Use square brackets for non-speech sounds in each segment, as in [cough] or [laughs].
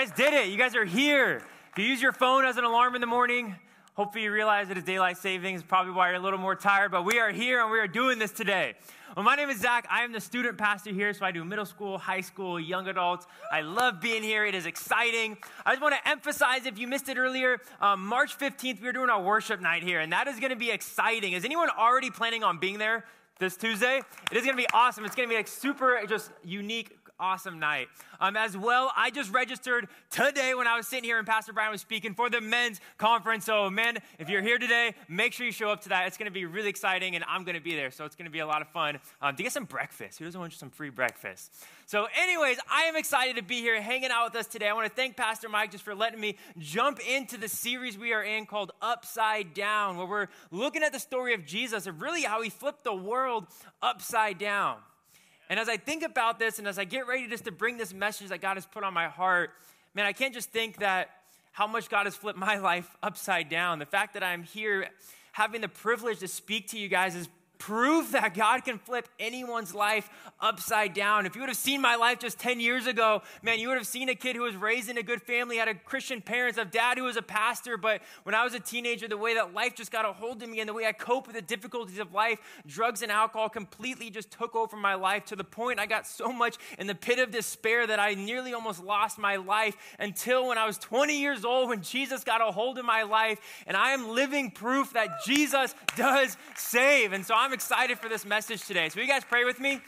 guys did it. You guys are here. If you use your phone as an alarm in the morning, hopefully you realize that it's daylight savings, probably why you're a little more tired, but we are here and we are doing this today. Well, my name is Zach. I am the student pastor here, so I do middle school, high school, young adults. I love being here. It is exciting. I just want to emphasize if you missed it earlier, um, March 15th, we're doing our worship night here, and that is going to be exciting. Is anyone already planning on being there? this Tuesday. It is going to be awesome. It's going to be like super, just unique, awesome night. Um, as well, I just registered today when I was sitting here and Pastor Brian was speaking for the men's conference. So, men, if you're here today, make sure you show up to that. It's going to be really exciting, and I'm going to be there. So, it's going to be a lot of fun um, to get some breakfast. Who doesn't want some free breakfast? So, anyways, I am excited to be here hanging out with us today. I want to thank Pastor Mike just for letting me jump into the series we are in called Upside Down, where we're looking at the story of Jesus and really how he flipped the world upside down. And as I think about this and as I get ready just to bring this message that God has put on my heart, man, I can't just think that how much God has flipped [laughs] my life upside down. The fact that I'm here having the privilege to speak to you guys is prove that God can flip anyone's life upside down. If you would have seen my life just 10 years ago, man, you would have seen a kid who was raised in a good family, had a Christian parents, a dad who was a pastor. But when I was a teenager, the way that life just got a hold of me and the way I cope with the difficulties of life, drugs and alcohol completely just took over my life to the point I got so much in the pit of despair that I nearly almost lost my life until when I was 20 years old when Jesus got a hold of my life. And I am living proof that Jesus does save. And so I'm I'm excited for this message today. So, will you guys pray with me?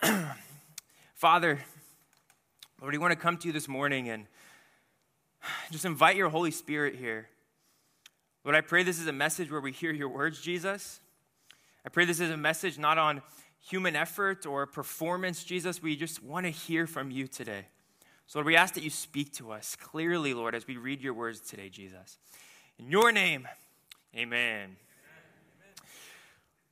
[clears throat] Father, Lord, we want to come to you this morning and just invite your Holy Spirit here. Lord, I pray this is a message where we hear your words, Jesus. I pray this is a message not on human effort or performance, Jesus. We just want to hear from you today. So, Lord, we ask that you speak to us clearly, Lord, as we read your words today, Jesus. In your name, amen.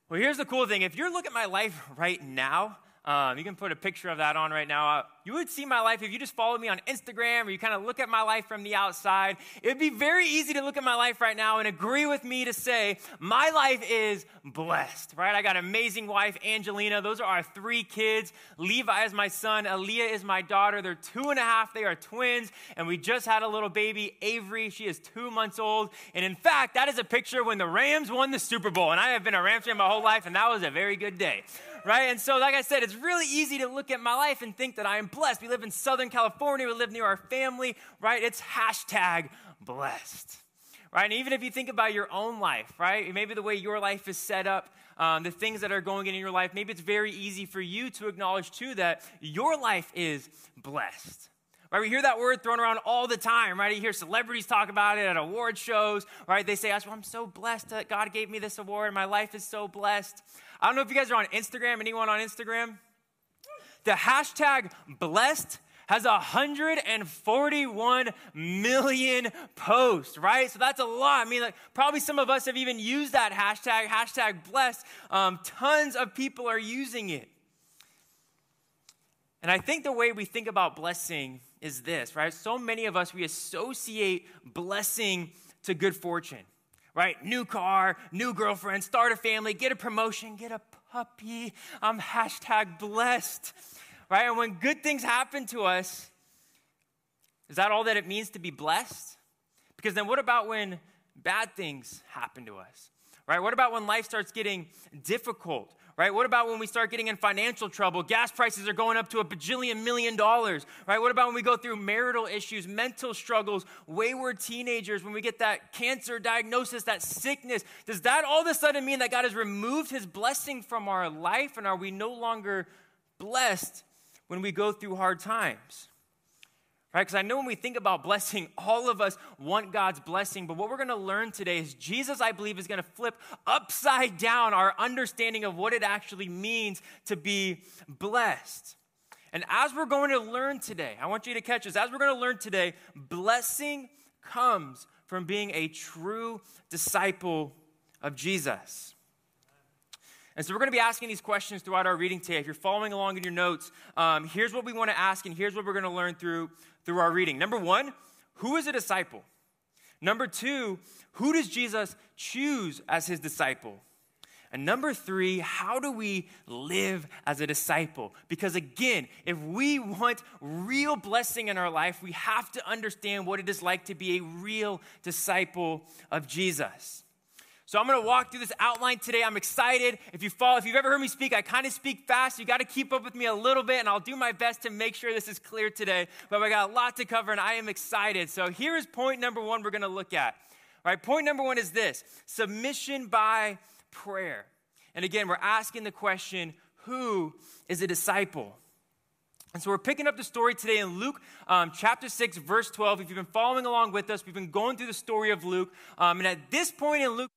Well, here's the cool thing. If you're looking at my life right now, um, you can put a picture of that on right now. Uh, you would see my life if you just follow me on Instagram or you kind of look at my life from the outside. It would be very easy to look at my life right now and agree with me to say my life is blessed, right? I got an amazing wife, Angelina. Those are our three kids. Levi is my son. Aaliyah is my daughter. They're two and a half. They are twins. And we just had a little baby, Avery. She is two months old. And in fact, that is a picture when the Rams won the Super Bowl. And I have been a Rams fan my whole life, and that was a very good day right? And so, like I said, it's really easy to look at my life and think that I am blessed. We live in Southern California, we live near our family, right? It's hashtag blessed, right? And even if you think about your own life, right? Maybe the way your life is set up, um, the things that are going in your life, maybe it's very easy for you to acknowledge too that your life is blessed. Right, we hear that word thrown around all the time, right? You hear celebrities talk about it at award shows, right? They say, I'm so blessed that God gave me this award. My life is so blessed. I don't know if you guys are on Instagram. Anyone on Instagram? The hashtag blessed has 141 million posts, right? So that's a lot. I mean, like, probably some of us have even used that hashtag, hashtag blessed. Um, tons of people are using it. And I think the way we think about blessing is this, right? So many of us, we associate blessing to good fortune right? New car, new girlfriend, start a family, get a promotion, get a puppy. I'm hashtag blessed, right? And when good things happen to us, is that all that it means to be blessed? Because then what about when bad things happen to us? Right? What about when life starts getting difficult? Right? What about when we start getting in financial trouble? Gas prices are going up to a bajillion million dollars, right? What about when we go through marital issues, mental struggles, wayward teenagers, when we get that cancer diagnosis, that sickness? Does that all of a sudden mean that God has removed his blessing from our life and are we no longer blessed when we go through hard times? Right? Because I know when we think about blessing, [laughs] all of us want God's blessing. But what we're going to learn today is Jesus, I believe, is going to flip upside down our understanding of what it actually means to be blessed. And as we're going to learn today, I want you to catch this. As we're going to learn today, blessing comes from being a true disciple of Jesus. And so we're going to be asking these questions throughout our reading today. If you're following along in your notes, um, here's what we want to ask, and here's what we're going to learn through through our reading. Number one, who is a disciple? Number two, who does Jesus choose as his disciple? And number three, how do we live as a disciple? Because again, if we want real blessing in our life, we have to understand what it is like to be a real disciple of Jesus. So I'm going to walk through this outline today. I'm excited. If you follow, if you've ever heard me speak, I kind of speak fast. You got to keep up with me a little bit, and I'll do my best to make sure this is clear today. But I got a lot to cover, and I am excited. So here is point number one we're going to look at. All right, point number one is this: submission by prayer. And again, we're asking the question: Who is a disciple? And so we're picking up the story today in Luke um, chapter 6, verse 12. If you've been following along with us, we've been going through the story of Luke. Um, and at this point in Luke,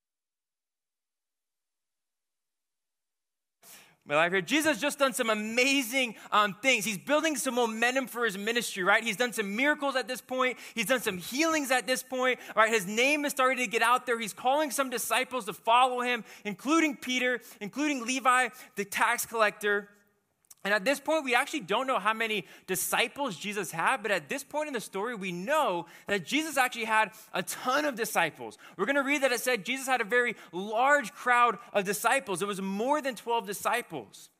my life here. Jesus just done some amazing um, things. He's building some momentum for his ministry, right? He's done some miracles at this point. He's done some healings at this point, right? His name is starting to get out there. He's calling some disciples to follow him, including Peter, including Levi, the tax collector. And at this point, we actually don't know how many disciples Jesus had, but at this point in the story, we know that Jesus actually had a ton of disciples. We're going to read that it said Jesus had a very large crowd of disciples. It was more than 12 disciples.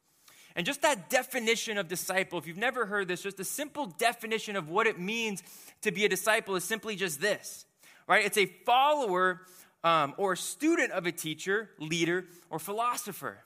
And just that definition of disciple, if you've never heard this, just a simple definition of what it means to be a disciple is simply just this, right? It's a follower um, or a student of a teacher, leader, or philosopher.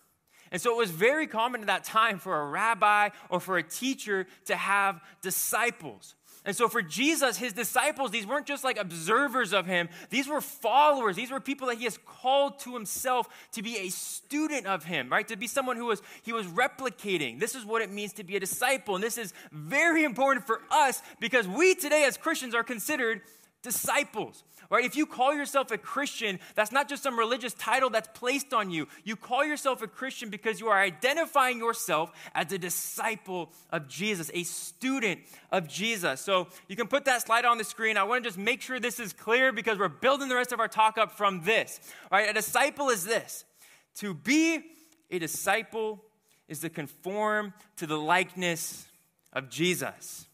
And so it was very common at that time for a rabbi or for a teacher to have disciples. And so for Jesus, his disciples, these weren't just like observers of him, these were followers. These were people that he has called to himself to be a student of him, right? To be someone who was he was replicating. This is what it means to be a disciple. And this is very important for us because we today as Christians are considered disciples. Right? If you call yourself a Christian, that's not just some religious title that's placed on you. You call yourself a Christian because you are identifying yourself as a disciple of Jesus, a student of Jesus. So you can put that slide on the screen. I want to just make sure this is clear because we're building the rest of our talk up from this. Right? A disciple is this. To be a disciple is to conform to the likeness of Jesus.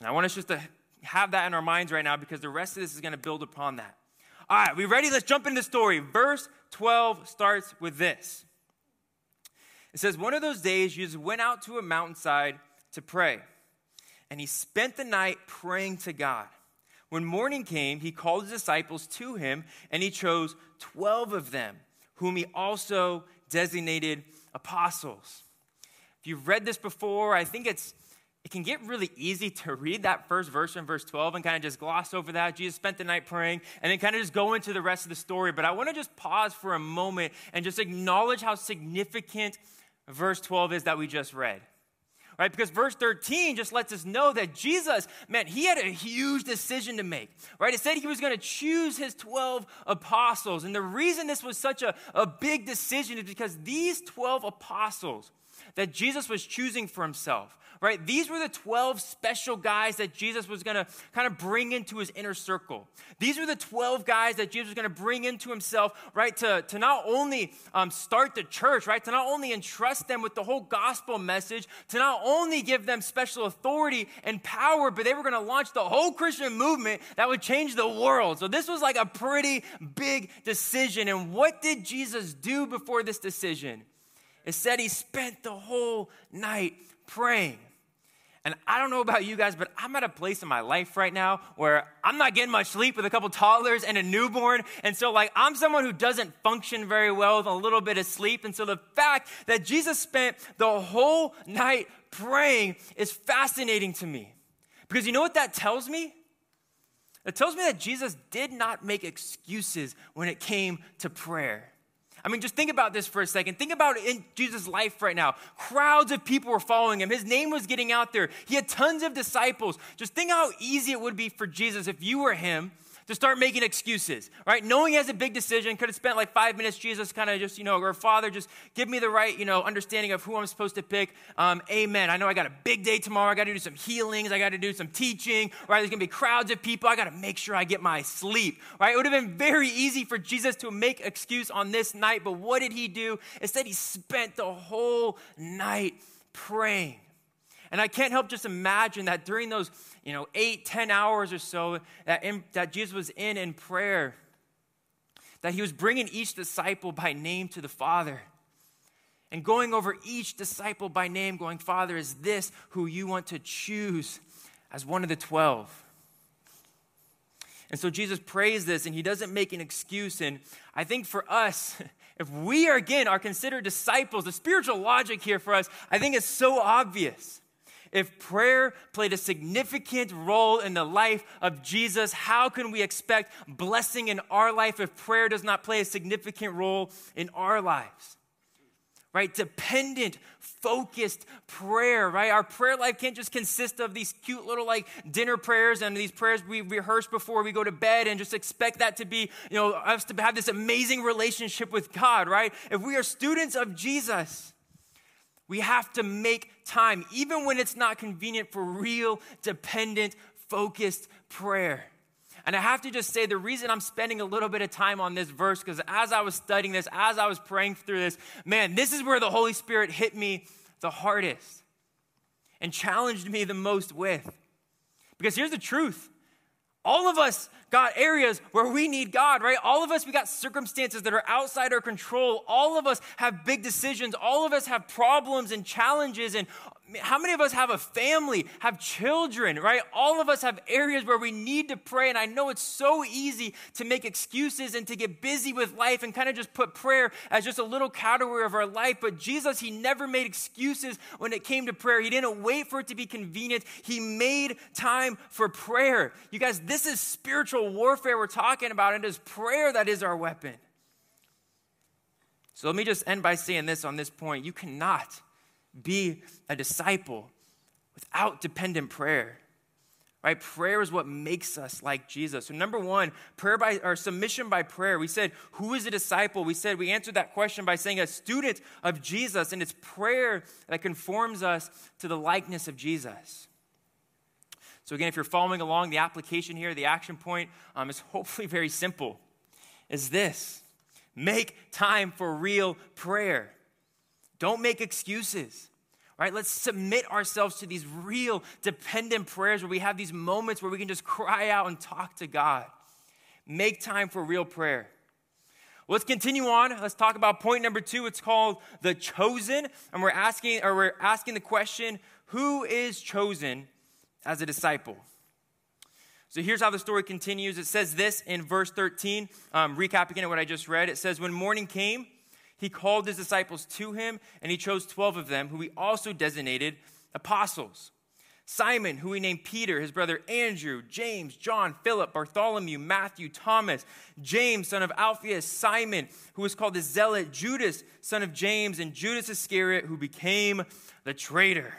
And I want us just to have that in our minds right now because the rest of this is going to build upon that. All right, we ready? Let's jump into the story. Verse 12 starts with this. It says, One of those days, Jesus went out to a mountainside to pray, and he spent the night praying to God. When morning came, he called his disciples to him, and he chose 12 of them, whom he also designated apostles. If you've read this before, I think it's it can get really easy to read that first verse in verse 12 and kind of just gloss over that. Jesus spent the night praying and then kind of just go into the rest of the story. But I want to just pause for a moment and just acknowledge how significant verse 12 is that we just read. Right? Because verse 13 just lets us know that Jesus, man, he had a huge decision to make. Right? It said he was going to choose his 12 apostles. And the reason this was such a, a big decision is because these 12 apostles that Jesus was choosing for himself, right? These were the 12 special guys that Jesus was going to kind of bring into his inner circle. These were the 12 guys that Jesus was going to bring into himself, right? To, to not only um, start the church, right? To not only entrust them with the whole gospel message, to not only give them special authority and power, but they were going to launch the whole Christian movement that would change the world. So this was like a pretty big decision. And what did Jesus do before this decision? It said he spent the whole night praying. And I don't know about you guys, but I'm at a place in my life right now where I'm not getting much sleep with a couple toddlers and a newborn. And so, like, I'm someone who doesn't function very well with a little bit of sleep. And so, the fact that Jesus spent the whole night praying is fascinating to me. Because you know what that tells me? It tells me that Jesus did not make excuses when it came to prayer. I mean, just think about this for a second. Think about in Jesus' life right now. Crowds of people were following him. His name was getting out there. He had tons of disciples. Just think how easy it would be for Jesus if you were him to start making excuses, right? Knowing he has a big decision, could have spent like five minutes, Jesus kind of just, you know, or Father, just give me the right, you know, understanding of who I'm supposed to pick. Um, amen. I know I got a big day tomorrow. I got to do some healings. I got to do some teaching, right? There's going to be crowds of people. I got to make sure I get my sleep, right? It would have been very easy for Jesus to make excuse on this night, but what did he do? Instead, he spent the whole night praying. And I can't help just imagine that during those, you know, eight, ten hours or so that, in, that Jesus was in in prayer, that he was bringing each disciple by name to the Father and going over each disciple by name, going, Father, is this who you want to choose as one of the 12? And so Jesus prays this and he doesn't make an excuse. And I think for us, [laughs] if we are again are considered disciples, the spiritual logic here for us, I think is so obvious. If prayer played a significant role in the life of Jesus, how can we expect blessing in our life if prayer does not play a significant role in our lives? right? Dependent, focused prayer, right? Our prayer life can't just consist of these cute little like dinner prayers and these prayers we rehearse before we go to bed and just expect that to be, you know, us to have this amazing relationship with God, right? If we are students of Jesus, we have to make time, even when it's not convenient, for real, dependent, focused prayer. And I have to just say the reason I'm spending a little bit of time on this verse, because as I was studying this, as I was praying through this, man, this is where the Holy Spirit hit me the hardest and challenged me the most with. Because here's the truth all of us got areas where we need God, right? All of us, we got circumstances that are outside our control. All of us have big decisions. All of us have problems and challenges. And how many of us have a family, have children, right? All of us have areas where we need to pray. And I know it's so easy to make excuses and to get busy with life and kind of just put prayer as just a little category of our life. But Jesus, He never made excuses when it came to prayer. He didn't wait for it to be convenient. He made time for prayer. You guys, this is spiritual warfare we're talking about, and it is prayer that is our weapon. So let me just end by saying this on this point. You cannot be a disciple without dependent prayer. Right? Prayer is what makes us like Jesus. So number 1, prayer by or submission by prayer. We said, who is a disciple? We said we answered that question by saying a student of Jesus, and it's prayer that conforms us to the likeness of Jesus. So again, if you're following along, the application here, the action point um, is [laughs] hopefully very simple. Is this: make time for real prayer. Don't make excuses. Right? Let's submit ourselves to these real dependent prayers where we have these moments where we can just cry out and talk to God. Make time for real prayer. Let's continue on. Let's talk about point number two. It's called the chosen. And we're asking, or we're asking the question, who is chosen as a disciple? So here's how the story continues. It says this in verse 13, um, recapping what I just read. It says, When morning came, he called his disciples to him, and he chose 12 of them, who he also designated apostles. Simon, who he named Peter, his brother Andrew, James, John, Philip, Bartholomew, Matthew, Thomas, James, son of Alphaeus, Simon, who was called the Zealot, Judas, son of James, and Judas Iscariot, who became the traitor.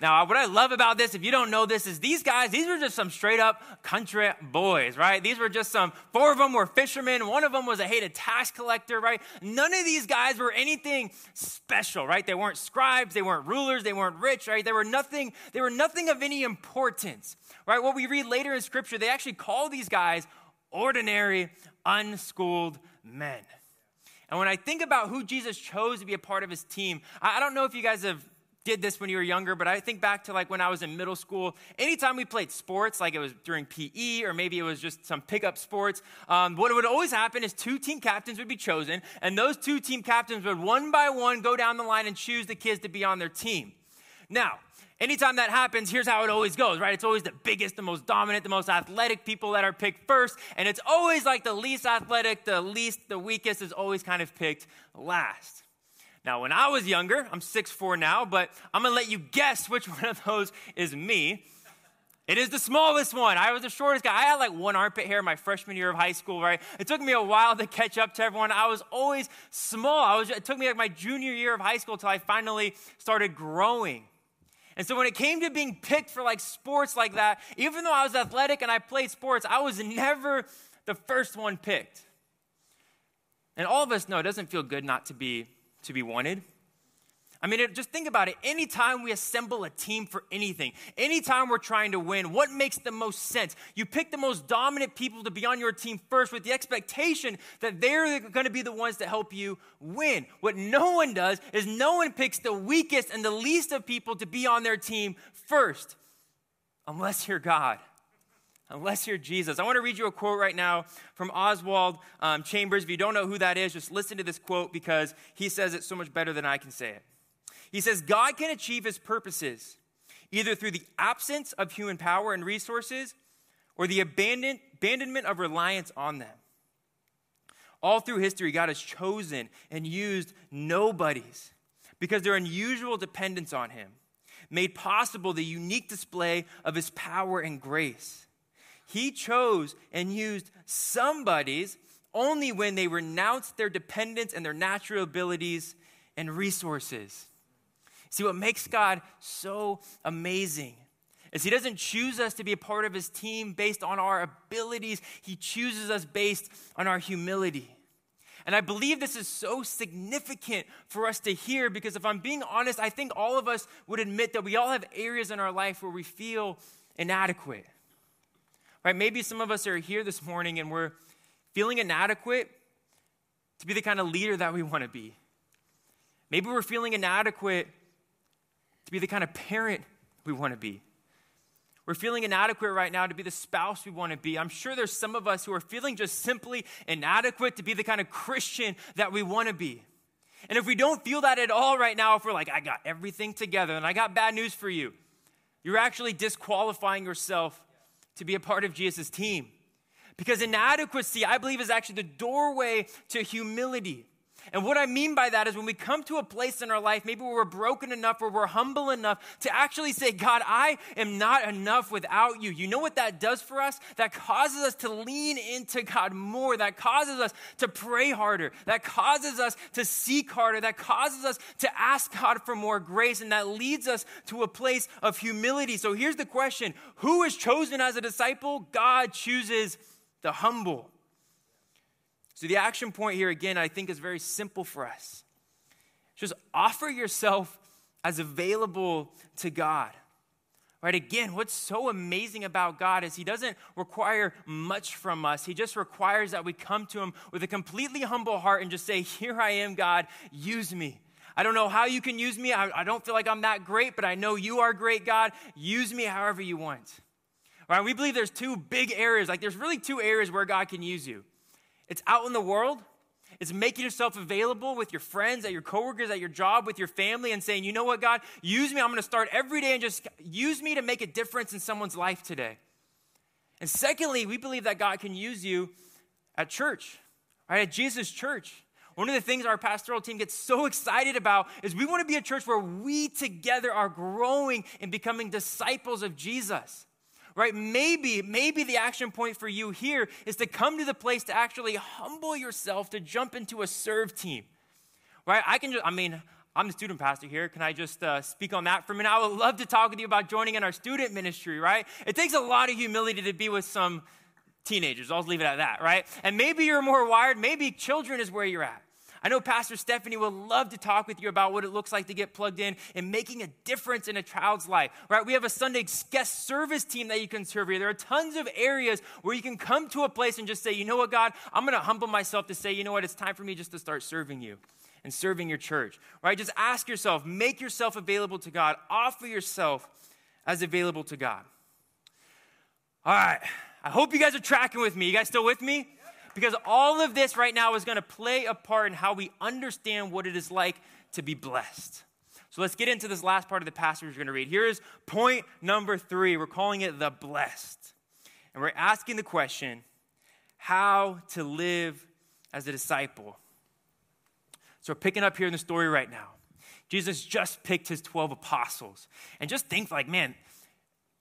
Now, what I love about this, if you don't know this, is these guys, these were just some straight up country boys, right? These were just some, four of them were fishermen. One of them was a hated tax collector, right? None of these guys were anything special, right? They weren't scribes, they weren't rulers, they weren't rich, right? They were nothing, they were nothing of any importance, right? What we read later in scripture, they actually call these guys ordinary, unschooled men. And when I think about who Jesus chose to be a part of his team, I don't know if you guys have did this when you were younger, but I think back to like when I was in middle school. Anytime we played sports, like it was during PE or maybe it was just some pickup sports, um, what would always happen is two team captains would be chosen, and those two team captains would one by one go down the line and choose the kids to be on their team. Now, anytime that happens, here's how it always goes, right? It's always the biggest, the most dominant, the most athletic people that are picked first, and it's always like the least athletic, the least, the weakest is always kind of picked last. Now, when I was younger, I'm 6'4 now, but I'm gonna let you guess which [laughs] one of those is me. It is the smallest one. I was the shortest guy. I had like one armpit hair my freshman year of high school, right? It took me a while to catch up to everyone. I was always small. I was, it took me like my junior year of high school until I finally started growing. And so when it came to being picked for like sports like that, even though I was athletic and I played sports, I was never the first one picked. And all of us know it doesn't feel good not to be to be wanted. I mean, just think about it. Anytime we assemble a team for anything, anytime we're trying to win, what makes the most sense? You pick the most dominant people to be on your team first with the expectation that they're going to be the ones to help you win. What no one does is no one picks the weakest and the least of people to be on their team first, unless you're God. Unless you're Jesus. I want to read you a quote right now from Oswald um, Chambers. If you don't know who that is, just listen to this quote because he says it so much better than I can say it. He says, God can achieve his purposes either through the absence of human power and resources or the abandon, abandonment of reliance on them. All through history, God has chosen and used nobodies because their unusual dependence on Him made possible the unique display of His power and grace. He chose and used somebody's only when they renounced their dependence and their natural abilities and resources. See, what makes God so amazing is He doesn't choose us to be a part of His team based on our abilities, He chooses us based on our humility. And I believe this is so significant for us to hear because if I'm being honest, I think all of us would admit that we all have areas in our life where we feel inadequate. Right? Maybe some of us are here this morning and we're feeling inadequate to be the kind of leader that we want to be. Maybe we're feeling inadequate to be the kind of parent we want to be. We're feeling inadequate right now to be the spouse we want to be. I'm sure there's some of us who are feeling just simply inadequate to be the kind of Christian that we want to be. And if we don't feel that at all right now, if we're like, I got everything together, and I got bad news for you, you're actually disqualifying yourself to be a part of Jesus' team. Because inadequacy, I believe, is actually the doorway to humility. And what I mean by that is when we come to a place in our life, maybe we're broken enough, where we're humble enough to actually say, God, I am not enough without you. You know what that does for us? That causes us to lean into God more. That causes us to pray harder. That causes us to seek harder. That causes us to ask God for more grace. And that leads us to a place of humility. So here's the question Who is chosen as a disciple? God chooses the humble. So, the action point here, again, I think is very simple for us. Just offer yourself as available to God. Right? Again, what's so amazing about God is He doesn't require much from us. He just requires that we come to Him with a completely humble heart and just say, Here I am, God, use me. I don't know how you can use me. I, I don't feel like I'm that great, but I know you are great, God. Use me however you want. Right? We believe there's two big areas. Like, there's really two areas where God can use you. It's out in the world. It's making yourself available with your friends, at your coworkers, at your job, with your family, and saying, you know what, God, use me. I'm going to start every day and just use me to make a difference in someone's life today. And secondly, we believe that God can use you at church, right? At Jesus' church. One of the things our pastoral team gets so excited about is we want to be a church where we together are growing and becoming disciples of Jesus right? Maybe, maybe the action point for you here is to come to the place to actually humble yourself to jump into a serve team, right? I can just, I mean, I'm the student pastor here. Can I just uh, speak on that for a minute? I would love to talk with you about joining in our student ministry, right? It takes a lot of humility to be with some teenagers. I'll just leave it at that, right? And maybe you're more wired. Maybe children is where you're at. I know Pastor Stephanie would love to talk with you about what it looks like to get plugged in and making a difference in a child's life, right? We have a Sunday guest service team that you can serve here. There are tons of areas where you can come to a place and just say, you know what, God, I'm going to humble myself to say, you know what, it's time for me just to start serving you and serving your church, right? Just ask yourself, make yourself available to God, offer yourself as available to God. All right. I hope you guys are tracking with me. You guys still with me? Because all of this right now is going to play a part in how we understand what it is like to be blessed. So let's get into this last part of the passage we're going to read. Here is point number three. We're calling it the blessed. And we're asking the question how to live as a disciple. So we're picking up here in the story right now. Jesus just picked his 12 apostles. And just think like, man,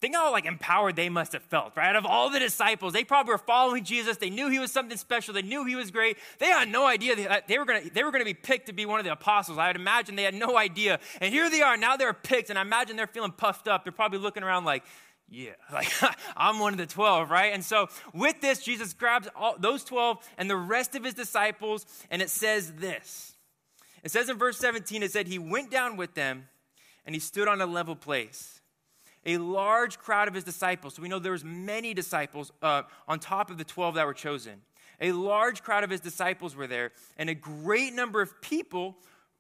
Think how like empowered they must have felt, right? Out of all the disciples, they probably were following Jesus. They knew he was something special. They knew he was great. They had no idea that they were gonna they were gonna be picked to be one of the apostles. I would imagine they had no idea. And here they are. Now they're picked, and I imagine they're feeling puffed up. They're probably looking around like, yeah, [laughs] like I'm one of the 12, right? And so with this, Jesus grabs all, those 12 and the rest of his disciples, and it says this. It says in verse 17, it said, He went down with them and he stood on a level place a large crowd of his disciples. So we know there was many disciples uh, on top of the 12 that were chosen. A large crowd of his disciples were there, and a great number of people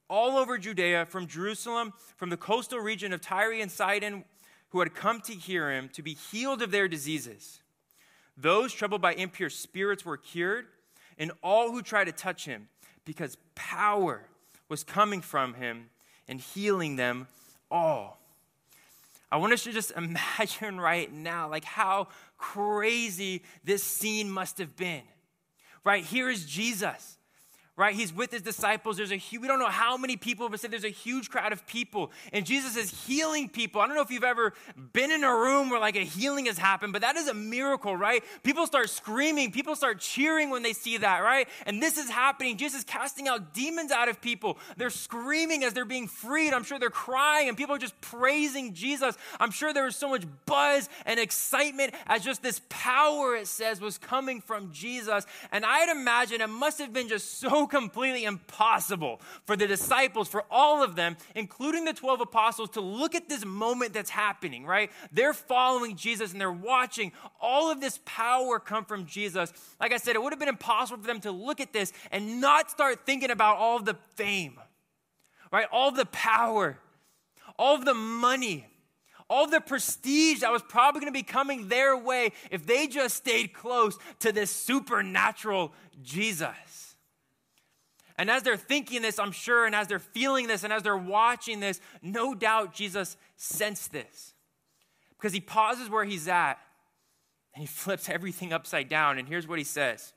all over Judea, from Jerusalem, from the coastal region of Tyre and Sidon, who had come to hear him to be healed of their diseases. Those troubled by impure spirits were cured, and all who tried to touch him, because power was coming from him and healing them all. I want us to just [laughs] imagine right now, like how crazy this scene must have been. Right here is Jesus right? He's with his disciples. There's a we don't know how many people, but said there's a huge crowd of people, and Jesus is healing people. I don't know if you've ever been in a room where like a healing has happened, but that is a miracle, right? People start screaming, people start cheering when they see that, right? And this is happening. Jesus is casting out demons out of people. They're screaming as they're being freed. I'm sure they're crying, and people are just praising Jesus. I'm sure there was so much buzz and excitement as just this power, it says, was coming from Jesus. And I'd imagine it must have been just so completely impossible for the disciples, for all of them, including the 12 apostles, to look at this moment that's happening, right? They're following Jesus and they're watching all of this power come from Jesus. Like I said, it would have been impossible for them to look at this and not start thinking about all of the fame, right? All of the power, all of the money all the prestige that was probably going to be coming their way if they just stayed close to this supernatural Jesus. And as they're thinking this, I'm sure, and as they're feeling this, and as they're watching this, no doubt Jesus sensed this. Because he pauses where he's at and he flips everything upside down. And here's what he says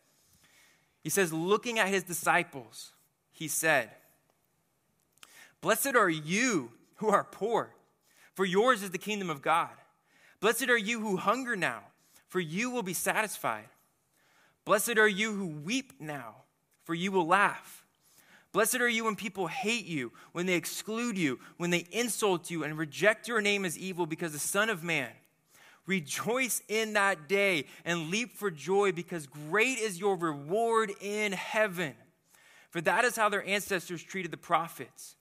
He says, looking at his disciples, he said, Blessed are you who are poor, for yours is the kingdom of God. Blessed are you who hunger now, for you will be satisfied. Blessed are you who weep now, for you will laugh. Blessed are you when people hate you, when they exclude you, when they insult you and reject your name as evil because the Son of Man. Rejoice in that day and leap for joy because great is your reward in heaven. For that is how their ancestors treated the prophets.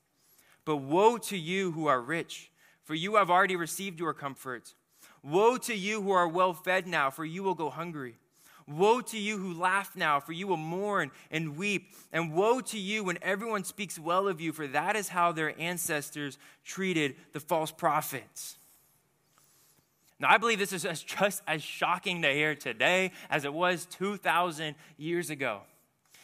But woe to you who are rich, for you have already received your comfort. Woe to you who are well fed now, for you will go hungry. Woe to you who laugh now, for you will mourn and weep. And woe to you when everyone speaks well of you, for that is how their ancestors treated the false prophets. Now, I believe this is [laughs] just as shocking to hear today as it was 2,000 years ago.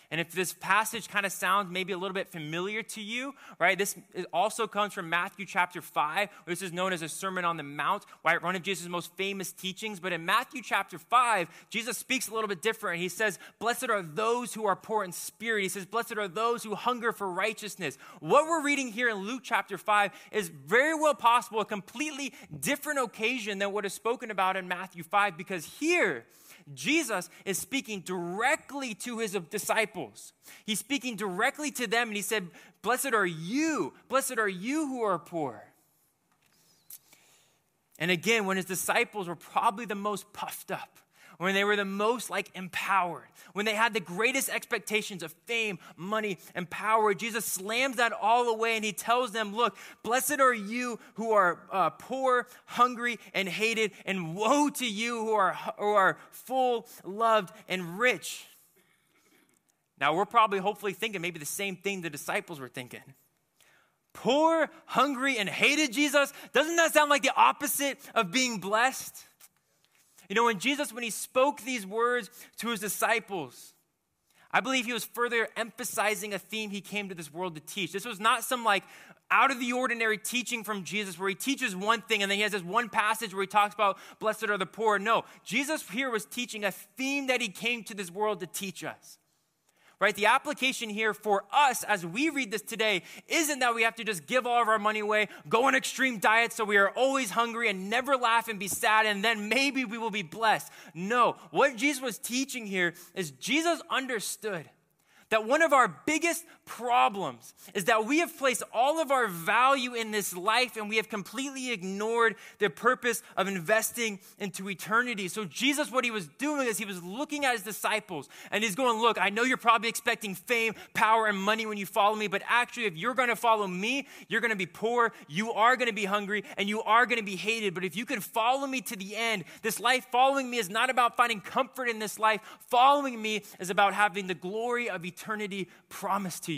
And if this passage kind of sounds maybe a little bit familiar to you, right, this also comes from Matthew chapter 5. This is known as a Sermon on the Mount, right, one of Jesus' most famous teachings. But in Matthew chapter 5, Jesus speaks a little bit different. He says, Blessed are those who are poor in spirit. He says, Blessed are those who hunger for righteousness. What we're reading here in Luke chapter 5 is very well possible a completely different occasion than what is spoken about in Matthew 5, because here, Jesus is speaking directly to his disciples. He's speaking directly to them, and he said, Blessed are you, blessed are you who are poor. And again, when his disciples were probably the most puffed up, when they were the most like empowered, when they had the greatest expectations of fame, money, and power, Jesus slams that all away and he tells them, Look, blessed are you who are uh, poor, hungry, and hated, and woe to you who are, who are full, loved, and rich. Now, we're probably hopefully thinking maybe the same thing the disciples were thinking poor, hungry, and hated Jesus? Doesn't that sound like the opposite of being blessed? You know, when Jesus, when he spoke these words to his disciples, I believe he was further emphasizing a theme he came to this world to teach. This was not some like out of the ordinary teaching from Jesus where he teaches one thing and then he has this one passage where he talks about blessed are the poor. No, Jesus here was teaching a theme that he came to this world to teach us right? The application here for us as we read this today isn't that we have to just give all of our money away, go on extreme diets so we are always hungry and never laugh and be sad, and then maybe we will be blessed. No, what Jesus was teaching here is Jesus understood that one of our biggest problems is that we have placed all of our value in this life and we have completely ignored the purpose of investing into eternity. So, Jesus, what he was doing is he was looking at his disciples and he's going, Look, I know you're probably expecting fame, power, and money when you follow me, but actually, if you're going to follow me, you're going to be poor, you are going to be hungry, and you are going to be hated. But if you can follow me to the end, this life following me is not about finding comfort in this life. Following me is about having the glory of eternity promised to you.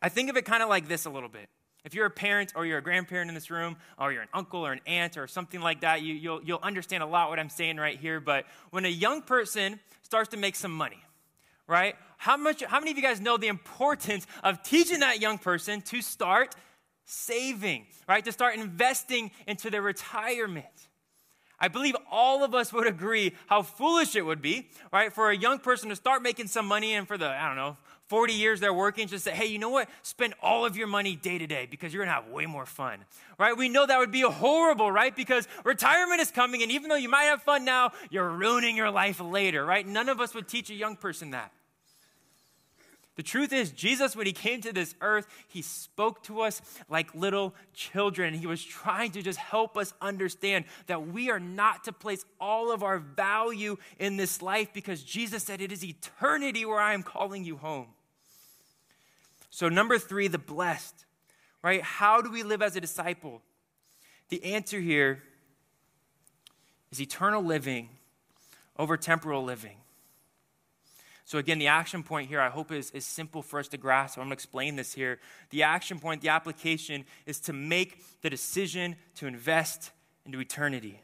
I think of it kind of like this a little bit. If you're a parent or you're a grandparent in this room, or you're an uncle or an aunt or something like that, you, you'll, you'll understand a lot what I'm saying right here. But when a young person starts to make some money, right? How, much, how many of you guys know the importance of teaching that young person to start saving, right? To start investing into their retirement. I believe all of us would agree how foolish it would be, right, for a young person to start making some money and for the, I don't know, 40 years they're working, just say, hey, you know what? Spend all of your money day to day because you're gonna have way more fun, right? We know that would be horrible, right? Because retirement is coming, and even though you might have fun now, you're ruining your life later, right? None of us would teach a young person that. The truth is, Jesus, when he came to this earth, he spoke to us like little children. He was trying to just help us understand that we are not to place all of our value in this life because Jesus said, It is eternity where I am calling you home. So, number three, the blessed, right? How do we live as a disciple? The answer here is eternal living over temporal living. So, again, the action point here, I hope, is, is simple for us to grasp. I'm going to explain this here. The action point, the application, is to make the decision to invest into eternity.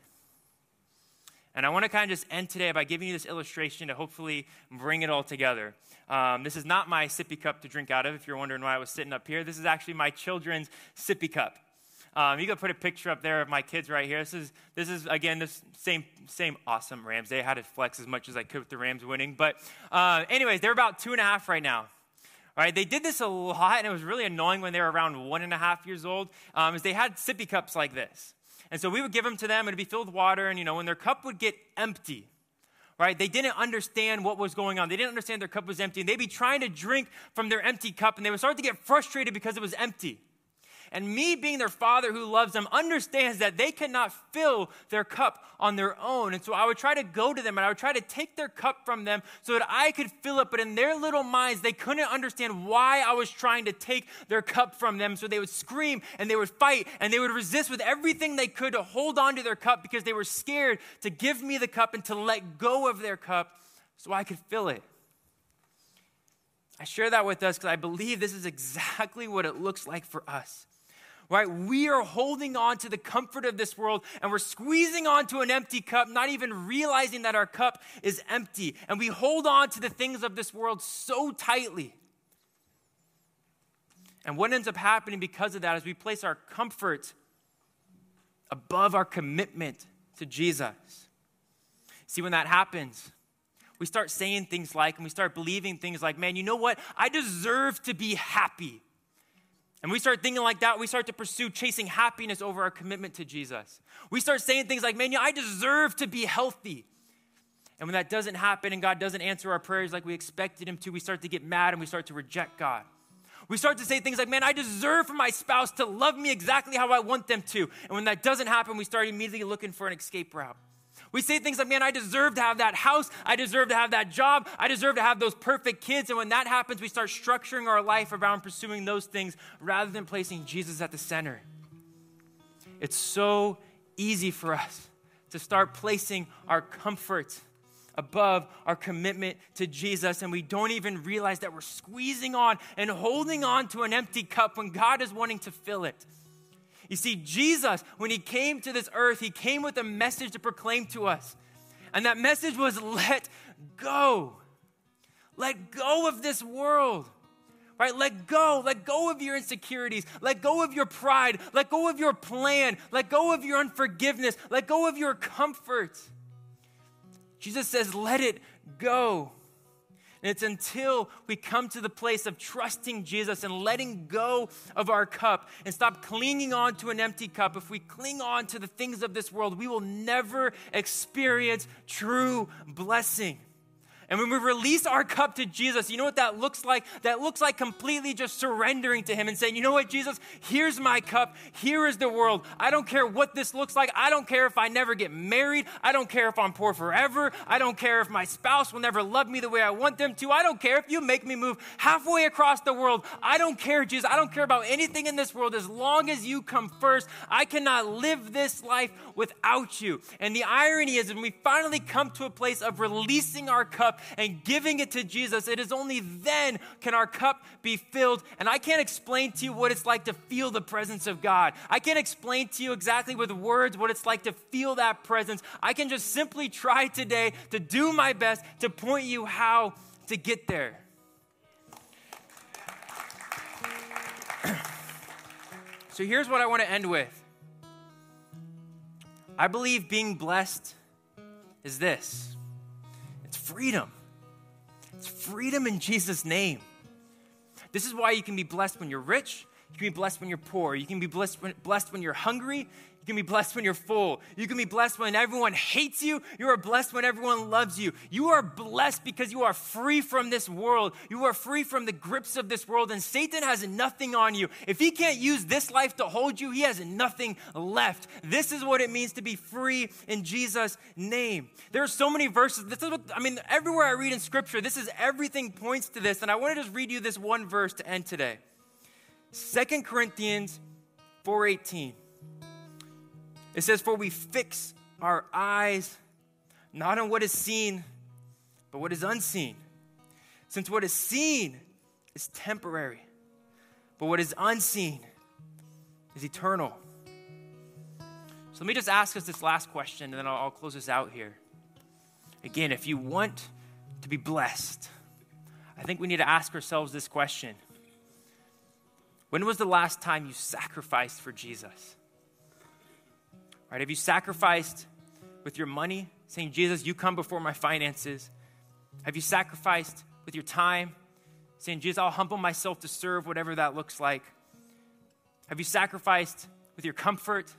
And I want to kind of just end today by giving you this illustration to hopefully bring it all together. Um, this is not my sippy cup to drink out of, if you're wondering why I was sitting up here. This is actually my children's sippy cup. Um, you can put a picture up there of my kids right here. This is, this is again, this same, same awesome Rams. They had to flex as much as I could with the Rams winning. But, uh, anyways, they're about two and a half right now. Right, they did this a lot, and it was really annoying when they were around one and a half years old. Um, is they had sippy cups like this, and so we would give them to them, and it'd be filled with water. And you know, when their cup would get empty, right? They didn't understand what was going on. They didn't understand their cup was empty. And they'd be trying to drink from their empty cup, and they would start to get frustrated because it was empty. And me, being their father who loves them, understands that they cannot fill their cup on their own. And so I would try to go to them and I would try to take their cup from them so that I could fill it. But in their little minds, they couldn't understand why I was trying to take their cup from them. So they would scream and they would fight and they would resist with everything they could to hold on to their cup because they were scared to give me the cup and to let go of their cup so I could fill it. I share that with us because I believe this is exactly what it looks like for us right? We are holding on to the comfort of this world and we're squeezing onto an empty cup, not even realizing that our cup is empty. And we hold on to the things of this world so tightly. And what ends up happening because of that is we place our comfort above our commitment to Jesus. See, when that happens, we start saying things like, and we start believing things like, man, you know what? I deserve to be happy. And we start thinking like that, we start to pursue chasing happiness over our commitment to Jesus. We start saying things like, man, I deserve to be healthy. And when that doesn't happen and God doesn't answer our prayers like we expected Him to, we start to get mad and we start to reject God. We start to say things like, man, I deserve for my spouse to love me exactly how I want them to. And when that doesn't happen, we start immediately looking for an escape route. We say things like, man, I deserve to have that house. I deserve to have that job. I deserve to have those perfect kids. And when that happens, we start structuring our life around pursuing those things rather than placing Jesus at the center. It's so easy for us to start placing our comfort above our commitment to Jesus, and we don't even realize that we're squeezing on and holding on to an empty cup when God is wanting to fill it. You see, Jesus, when he came to this earth, he came with a message to proclaim to us. And that message was let go. Let go of this world. Right? Let go. Let go of your insecurities. Let go of your pride. Let go of your plan. Let go of your unforgiveness. Let go of your comfort. Jesus says, let it go. And it's until we come to the place of trusting Jesus and letting go of our cup and stop clinging on to an empty cup. If we cling on to the things of this world, we will never experience true blessing. And when we release our cup to Jesus, you know what that looks like? That looks like completely just surrendering to Him and saying, you know what, Jesus, here's my cup. Here is the world. I don't care what this looks like. I don't care if I never get married. I don't care if I'm poor forever. I don't care if my spouse will never love me the way I want them to. I don't care if you make me move halfway across the world. I don't care, Jesus. I don't care about anything in this world as long as you come first. I cannot live this life without you. And the irony is, when we finally come to a place of releasing our cup, and giving it to Jesus, it is only then can our cup be filled. And I can't explain to you what it's like to feel the presence of God. I can't explain to you exactly with words what it's like to feel that presence. I can just simply try today to do my best to point you how to get there. [clears throat] so here's what I want to end with. I believe being blessed is this freedom. It's freedom in Jesus' name. This is why you can be blessed when you're rich, you can be blessed when you're poor, you can be blessed when, blessed when you're hungry, can be blessed when you're full. You can be blessed when everyone hates you. You are blessed when everyone loves you. You are blessed because you are free from this world. You are free from the grips of this world, and Satan has nothing on you. If he can't use this life to hold you, he has nothing left. This is what it means to be free in Jesus' name. There are so many verses. This is what, I mean, everywhere I read in scripture, this is everything points to this. And I want to just read you this one verse to end today. Second Corinthians 4:18. It says, For we fix our eyes not on what is seen, but what is unseen. Since what is seen is temporary, but what is unseen is eternal. So let me just ask us this last question, and then I'll, I'll close this out here. Again, if you want to be blessed, I think we need to ask ourselves this question When was the last time you sacrificed for Jesus? Right? Have you sacrificed with your money, saying, Jesus, you come before my finances? Have you sacrificed with your time, saying, Jesus, I'll humble myself to serve, whatever that looks like? Have you sacrificed with your comfort?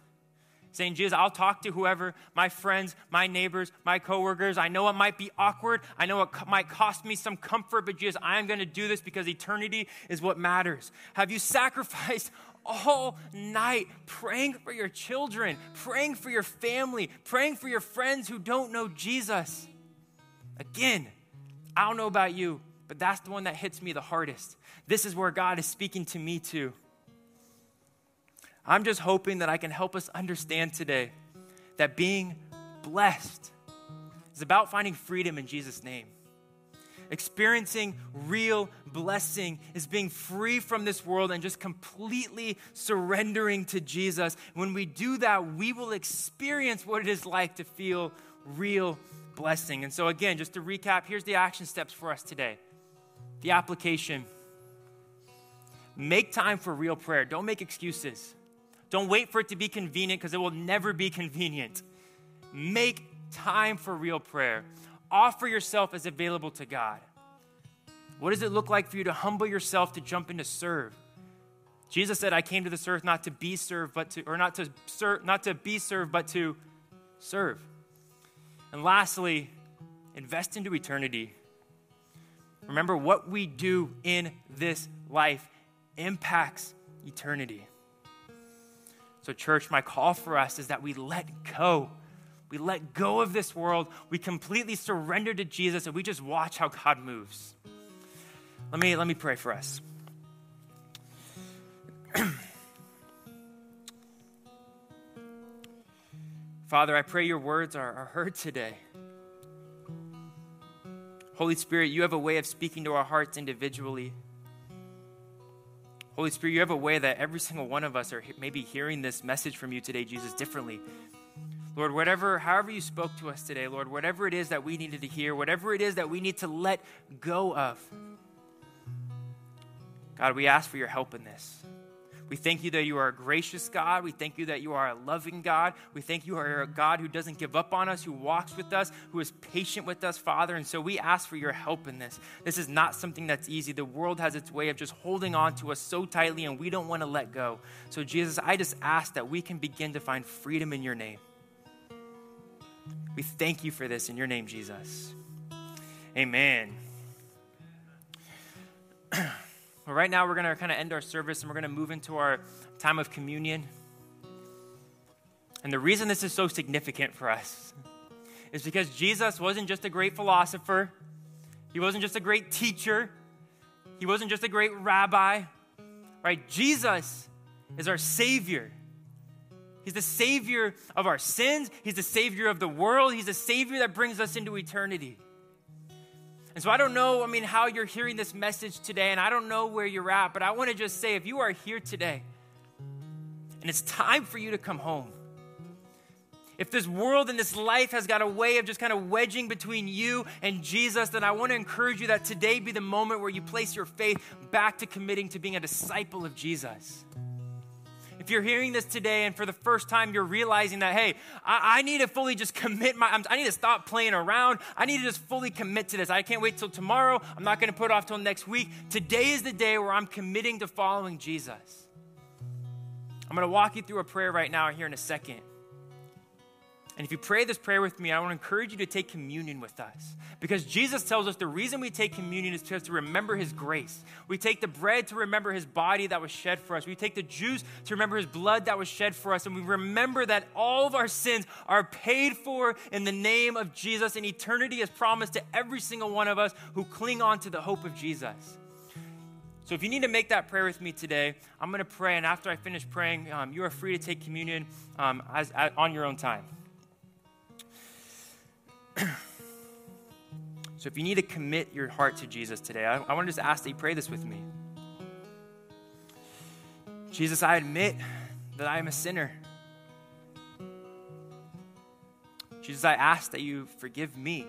Saying, Jesus, I'll talk to whoever, my friends, my neighbors, my coworkers. I know it might be awkward. I know it might cost me some comfort, but Jesus, I am going to do this because eternity is what matters. Have you sacrificed all night praying for your children, praying for your family, praying for your friends who don't know Jesus. Again, I don't know about you, but that's the one that hits me the hardest. This is where God is speaking to me too. I'm just hoping that I can help us understand today that being blessed is about finding freedom in Jesus' name. Experiencing real blessing is being free from this world and just completely surrendering to Jesus. When we do that, we will experience what it is like to feel real blessing. And so, again, just to recap, here's the action steps for us today the application. Make time for real prayer. Don't make excuses. Don't wait for it to be convenient because it will never be convenient. Make time for real prayer offer yourself as available to God. What does it look like for you to humble yourself to jump in to serve? Jesus said, I came to this earth not to be served, but to, or not to serve, not to be served, but to serve. And lastly, invest into eternity. Remember, what we do in this life impacts eternity. So, church, my call for us is that we let go we let go of this world. We completely surrender to Jesus and we just watch how God moves. Let me, let me pray for us. [clears throat] Father, I pray your words are, are heard today. Holy Spirit, you have a way of speaking to our hearts individually. Holy Spirit, you have a way that every single one of us are maybe hearing this message from you today, Jesus, differently. Lord, whatever, however you spoke to us today, Lord, whatever it is that we needed to hear, whatever it is that we need to let go of, God, we ask for your help in this. We thank you that you are a gracious God. We thank you that you are a loving God. We thank you are a God who doesn't give up on us, who walks with us, who is patient with us, Father. And so we ask for your help in this. This is not something that's easy. The world has its way of just holding on to us so tightly, and we don't want to let go. So, Jesus, I just ask that we can begin to find freedom in your name. We thank you for this in your name, Jesus. Amen. [clears throat] well, right now, we're going to kind of end our service and we're going to move into our time of communion. And the reason this is so significant for us is because Jesus wasn't just a great philosopher, he wasn't just a great teacher, he wasn't just a great rabbi, right? Jesus is our Savior. He's the Savior of our sins. He's the Savior of the world. He's the Savior that brings us into eternity. And so I don't know, I mean, how you're hearing this message today, and I don't know where you're at, but I want to just say if you are here today and it's time for you to come home, if this world and this life has got a way of just kind of wedging between you and Jesus, then I want to encourage you that today be the moment where you place your faith back to committing to being a disciple of Jesus. If you're hearing this today and for the first time you're realizing that, hey, I, I need to fully just commit my, I need to stop playing around. I need to just fully commit to this. I can't wait till tomorrow. I'm not going to put off till next week. Today is the day where I'm committing to following Jesus. I'm going to walk you through a prayer right now here in a second. And if you pray this prayer with me, I want to encourage you to take communion with us. Because Jesus tells us the reason we take communion is to remember his grace. We take the bread to remember his body that was shed for us. We take the juice to remember his blood that was shed for us. And we remember that all of our sins are paid for in the name of Jesus. And eternity is promised to every single one of us who cling on to the hope of Jesus. So if you need to make that prayer with me today, I'm going to pray. And after I finish praying, um, you are free to take communion um, as, as, on your own time. So if you need to commit your heart to Jesus today, I, I want to just ask that you pray this with me. Jesus, I admit that I am a sinner. Jesus, I ask that you forgive me.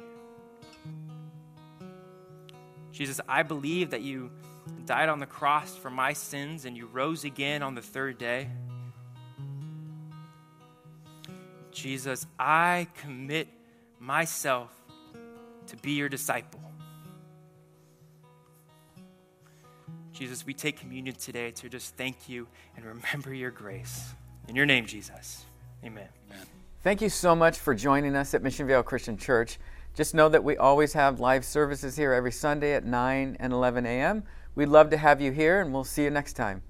Jesus, I believe that you died on the cross for my sins and you rose again on the third day. Jesus, I commit myself to be your disciple. Jesus, we take communion today to just thank you and remember your grace. In your name, Jesus. Amen. Amen. Thank you so much for joining us at Mission Vale Christian Church. Just know that we always have live services here every Sunday at 9 and 11 a.m. We'd love to have you here, and we'll see you next time.